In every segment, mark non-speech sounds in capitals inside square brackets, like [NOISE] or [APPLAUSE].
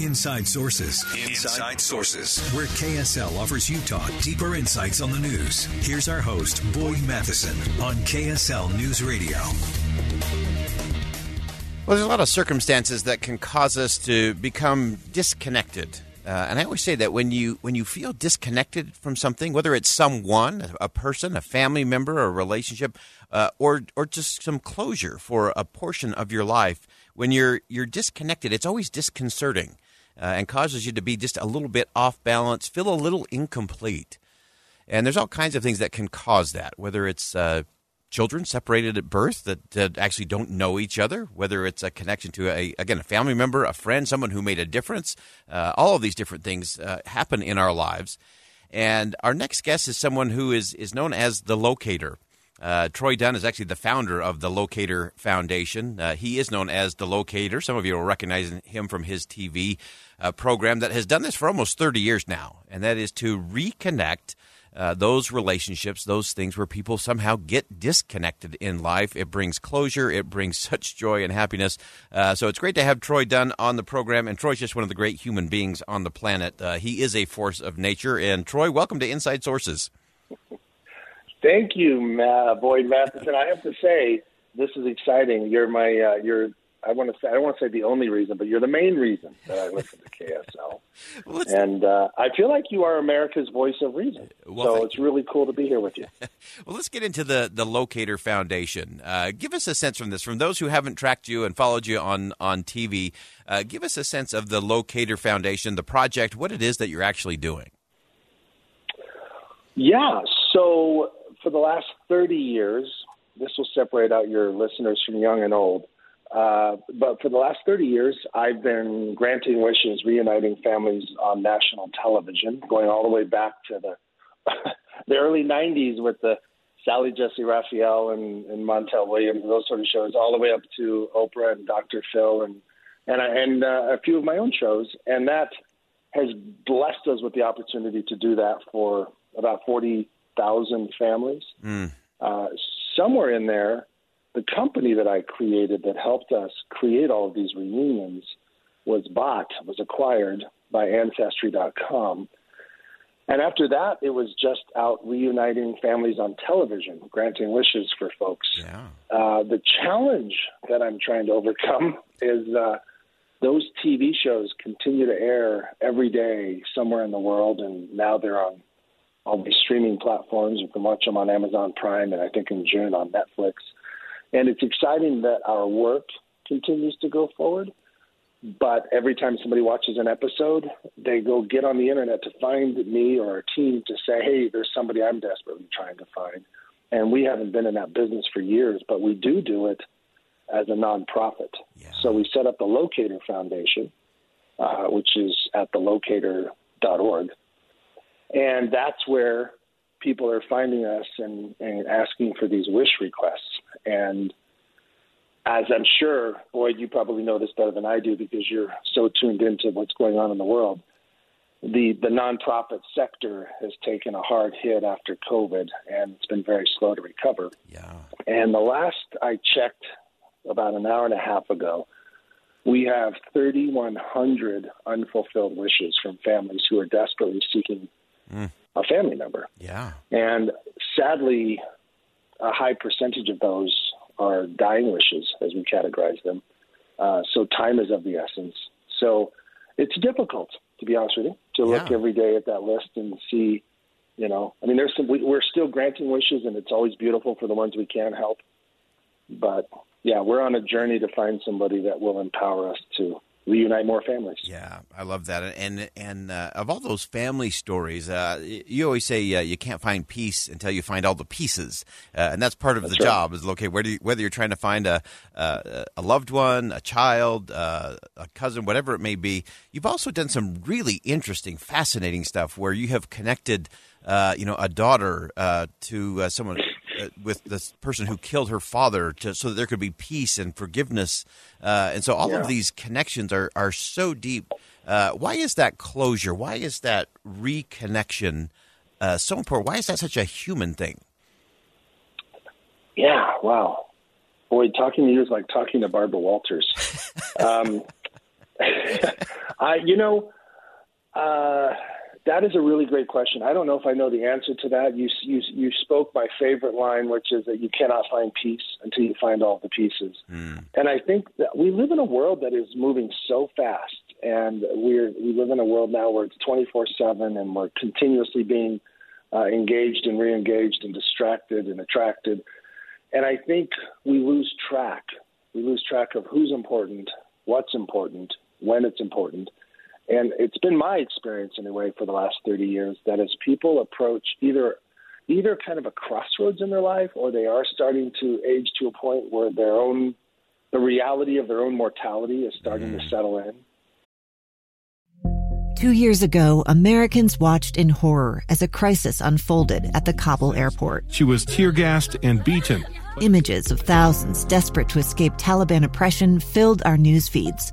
Inside Sources. Inside Sources, where KSL offers Utah deeper insights on the news. Here's our host, Boyd Matheson, on KSL News Radio. Well, there's a lot of circumstances that can cause us to become disconnected. Uh, and I always say that when you when you feel disconnected from something, whether it's someone, a person, a family member, a relationship, uh, or or just some closure for a portion of your life, when you're you're disconnected, it's always disconcerting uh, and causes you to be just a little bit off balance, feel a little incomplete. And there's all kinds of things that can cause that, whether it's uh, children separated at birth that, that, actually don't know each other, whether it's a connection to a again a family member, a friend, someone who made a difference. Uh, all of these different things uh, happen in our lives. And our next guest is someone who is is known as the locator. Uh, Troy Dunn is actually the founder of the Locator Foundation. Uh, he is known as the Locator. Some of you will recognize him from his TV uh, program that has done this for almost 30 years now, and that is to reconnect uh, those relationships, those things where people somehow get disconnected in life. It brings closure. It brings [LAUGHS] such joy and happiness. Uh, so it's great to have Troy Dunn on the program. And Troy's just one of the great human beings on the planet. Uh, he is a force of nature. And Troy, welcome to Inside Sources. Thank you, Ma- Boyd Matheson. I have to say, this is exciting. You're my, uh, you're I want to say I don't want to say the only reason, but you're the main reason that I listen to KSL. [LAUGHS] well, and uh, I feel like you are America's voice of reason. Well, so it's you. really cool to be here with you. [LAUGHS] well, let's get into the the Locator Foundation. Uh, give us a sense from this, from those who haven't tracked you and followed you on on TV. Uh, give us a sense of the Locator Foundation, the project, what it is that you're actually doing. Yeah. So for the last 30 years, this will separate out your listeners from young and old. Uh, but for the last 30 years, I've been granting wishes, reuniting families on national television, going all the way back to the [LAUGHS] the early 90s with the Sally Jessy Raphael and, and Montel Williams, those sort of shows, all the way up to Oprah and Dr. Phil and and, and uh, a few of my own shows, and that has blessed us with the opportunity to do that for about 40,000 families. Mm. Uh, somewhere in there, the company that I created that helped us create all of these reunions was bought, was acquired by Ancestry.com. And after that, it was just out reuniting families on television, granting wishes for folks. Yeah. Uh, the challenge that I'm trying to overcome [LAUGHS] is uh, those TV shows continue to air every day somewhere in the world, and now they're on all these streaming platforms. You can watch them on Amazon Prime, and I think in June on Netflix. And it's exciting that our work continues to go forward. But every time somebody watches an episode, they go get on the internet to find me or our team to say, hey, there's somebody I'm desperately trying to find. And we haven't been in that business for years, but we do do it as a nonprofit. Yeah. So we set up the Locator Foundation, uh, which is at thelocator.org. And that's where people are finding us and, and asking for these wish requests. And as I'm sure, Boyd, you probably know this better than I do because you're so tuned into what's going on in the world. The the nonprofit sector has taken a hard hit after COVID, and it's been very slow to recover. Yeah. And the last I checked, about an hour and a half ago, we have 3,100 unfulfilled wishes from families who are desperately seeking mm. a family member. Yeah. And sadly, a high percentage of those are dying wishes, as we categorize them. Uh, so time is of the essence. So it's difficult To be honest with you, to look Yeah. every day at that list and see, you know, I mean, there's some. We, we're still granting wishes, and it's always beautiful for the ones we can help. But yeah, we're on a journey to find somebody that will empower us to reunite more families. Yeah, I love that. And and uh, of all those family stories, uh, you always say uh, you can't find peace until you find all the pieces, uh, and that's part of the right. job. Is okay, whether you, whether you're trying to find a a, a loved one, a child, uh, a cousin, whatever it may be. You've also done some really interesting, fascinating stuff where you have connected, uh, you know, a daughter uh, to uh, someone. Uh, with this person who killed her father, to, so that there could be peace and forgiveness, uh, and so all Yeah. of these connections are are so deep. Uh, why is that closure? Why is that reconnection uh, so important? Why is that such a human thing? Yeah, wow. Boy, talking to you is like talking to Barbara Walters. [LAUGHS] um, [LAUGHS] I, you know, uh, that is a really great question. I don't know if I know the answer to that. You, you, you spoke my favorite line, which is that you cannot find peace until you find all the pieces. And I think that we live in a world that is moving so fast, and we're we live in a world now where it's twenty four seven, and we're continuously being uh, engaged and re-engaged and distracted and attracted. And I think we lose track. We lose track of who's important, what's important, when it's important. And it's been my experience anyway for the last 30 years that as people approach either either kind of a crossroads in their life or they are starting to age to a point where their own the reality of their own mortality is starting to mm. settle in. Two years ago, Americans watched in horror as a crisis unfolded at the Kabul airport. She was tear gassed and beaten. Images of thousands desperate to escape Taliban oppression filled our news feeds.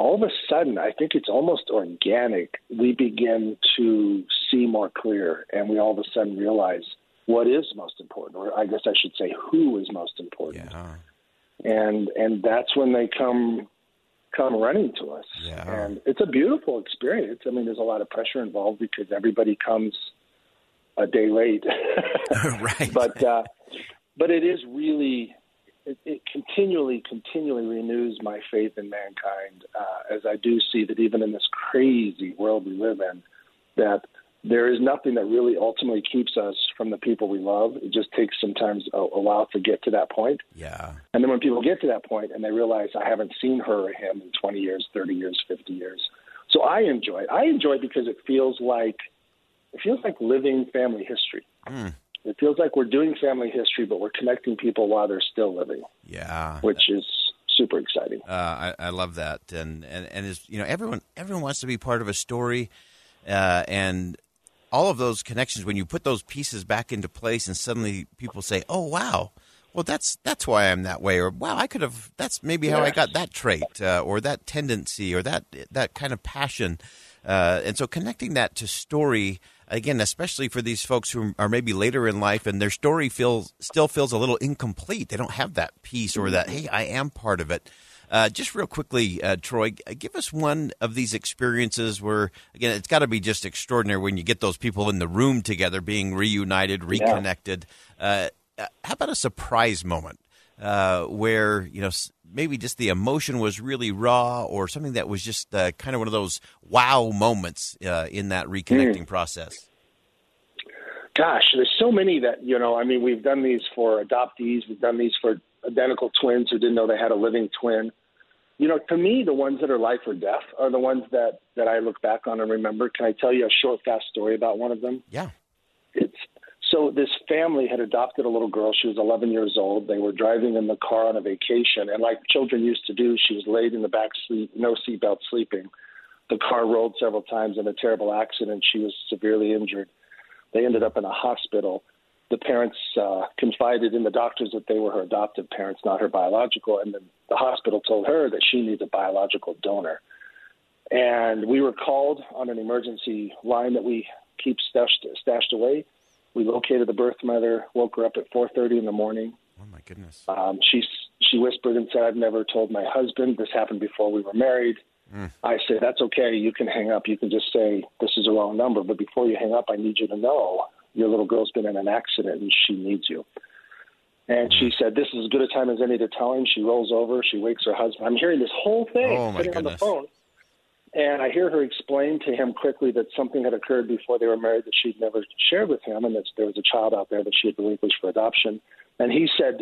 All of a sudden, I think it's almost organic. We begin to see more clear, and we all of a sudden realize what is most important, or I guess I should say, who is most important. Yeah. And and that's when they come come running to us. Yeah. And it's a beautiful experience. I mean, there's a lot of pressure involved because everybody comes a day late. [LAUGHS] [LAUGHS] right. but uh, but it is really it, it continually continually renews my faith in mankind uh, as I do see that even in this crazy world we live in that there is nothing that really ultimately keeps us from the people we love. It just takes sometimes a, a while to get to that point. Yeah. And then when people get to that point and they realize I haven't seen her or him in 20 years, 30 years, 50 years. So I enjoy it. I enjoy it because it feels like it feels like living family history. Mm. It feels like we're doing family history, but we're connecting people while they're still living, Yeah. which is super exciting. Uh, I, I love that, and and and is you know everyone everyone wants to be part of a story, uh, and all of those connections when you put those pieces back into place, and suddenly people say, "Oh wow." Well, that's that's why I'm that way, or wow, I could have. That's maybe how I got that trait, uh, or that tendency, or that that kind of passion, uh, and so connecting that to story again, especially for these folks who are maybe later in life and their story feels still feels a little incomplete. They don't have that piece or that hey, I am part of it. Uh, just real quickly, uh, Troy, give us one of these experiences where, again, it's got to be just extraordinary when you get those people in the room together, being reunited, reconnected. Uh, uh, how about a surprise moment uh, where you know maybe just the emotion was really raw, or something that was just uh, kind of one of those wow moments uh, in that reconnecting process? Gosh, there's so many that you know. I mean, we've done these for adoptees. We've done these for identical twins who didn't know they had a living twin. You know, to me, the ones that are life or death are the ones that that I look back on and remember. Can I tell you a short, fast story about one of them? Yeah. So this family had adopted a little girl. She was 11 years old. They were driving in the car on a vacation, and like children used to do, she was laid in the back seat, no seatbelt, sleeping. The car rolled several times in a terrible accident. She was severely injured. They ended up in a hospital. The parents uh, confided in the doctors that they were her adoptive parents, not her biological, and then the hospital told her that she needs a biological donor. And we were called on an emergency line that we keep stashed, stashed away we located the birth mother, woke her up at 4:30 in the morning. Oh my goodness. Um, she she whispered and said, "I've never told my husband. This happened before we were married." Mm. I said, "That's okay. You can hang up. You can just say this is a wrong number. But before you hang up, I need you to know your little girl's been in an accident and she needs you." And she said, "This is as good a time as any to tell him." She rolls over. She wakes her husband. I'm hearing this whole thing oh, sitting goodness. on the phone. And I hear her explain to him quickly that something had occurred before they were married that she'd never shared with him, and that there was a child out there that she had relinquished for adoption. And he said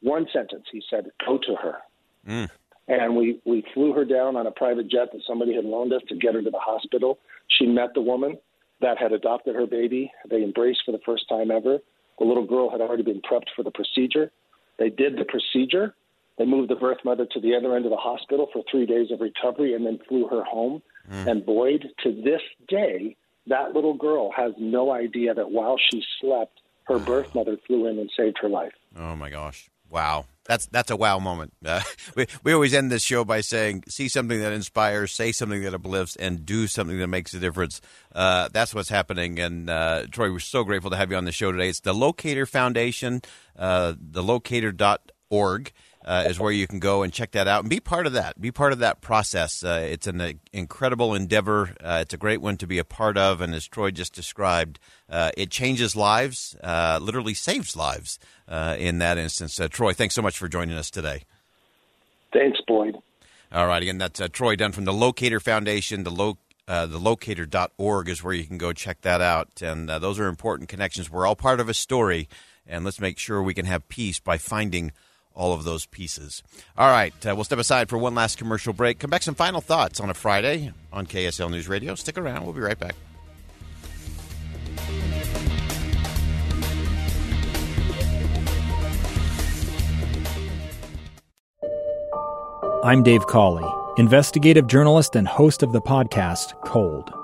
one sentence. He said, "Go to her." Mm. And we we flew her down on a private jet that somebody had loaned us to get her to the hospital. She met the woman that had adopted her baby. They embraced for the first time ever. The little girl had already been prepped for the procedure. They did the procedure they moved the birth mother to the other end of the hospital for three days of recovery and then flew her home. Mm. And Boyd, to this day, that little girl has no idea that while she slept, her [SIGHS] birth mother flew in and saved her life. Oh my gosh. Wow. That's that's a wow moment. Uh, [LAUGHS] we, we always end this show by saying, see something that inspires, say something that uplifts, and do something that makes a difference. Uh, that's what's happening. And uh, Troy, we're so grateful to have you on the show today. It's the Locator Foundation, uh, thelocator.org uh, is where you can go and check that out and be part of that. Be part of that process. Uh, it's an uh, incredible endeavor. Uh, it's a great one to be a part of, and as Troy just described, uh, it changes lives, uh, literally saves lives in that instance. Troy, thanks so much for joining us today. Thanks, Boyd. All right, again, that's Troy Dunn from the Locator Foundation. The lo- uh, the locator.org is where you can go check that out. And uh, those are important connections. We're all part of a story, and let's make sure we can have peace by finding all of those pieces. All right, uh, we'll step aside for one last commercial break. Come back, some final thoughts on a Friday on KSL News Radio. Stick around, we'll be right back. I'm Dave Cawley, investigative journalist and host of the podcast Cold.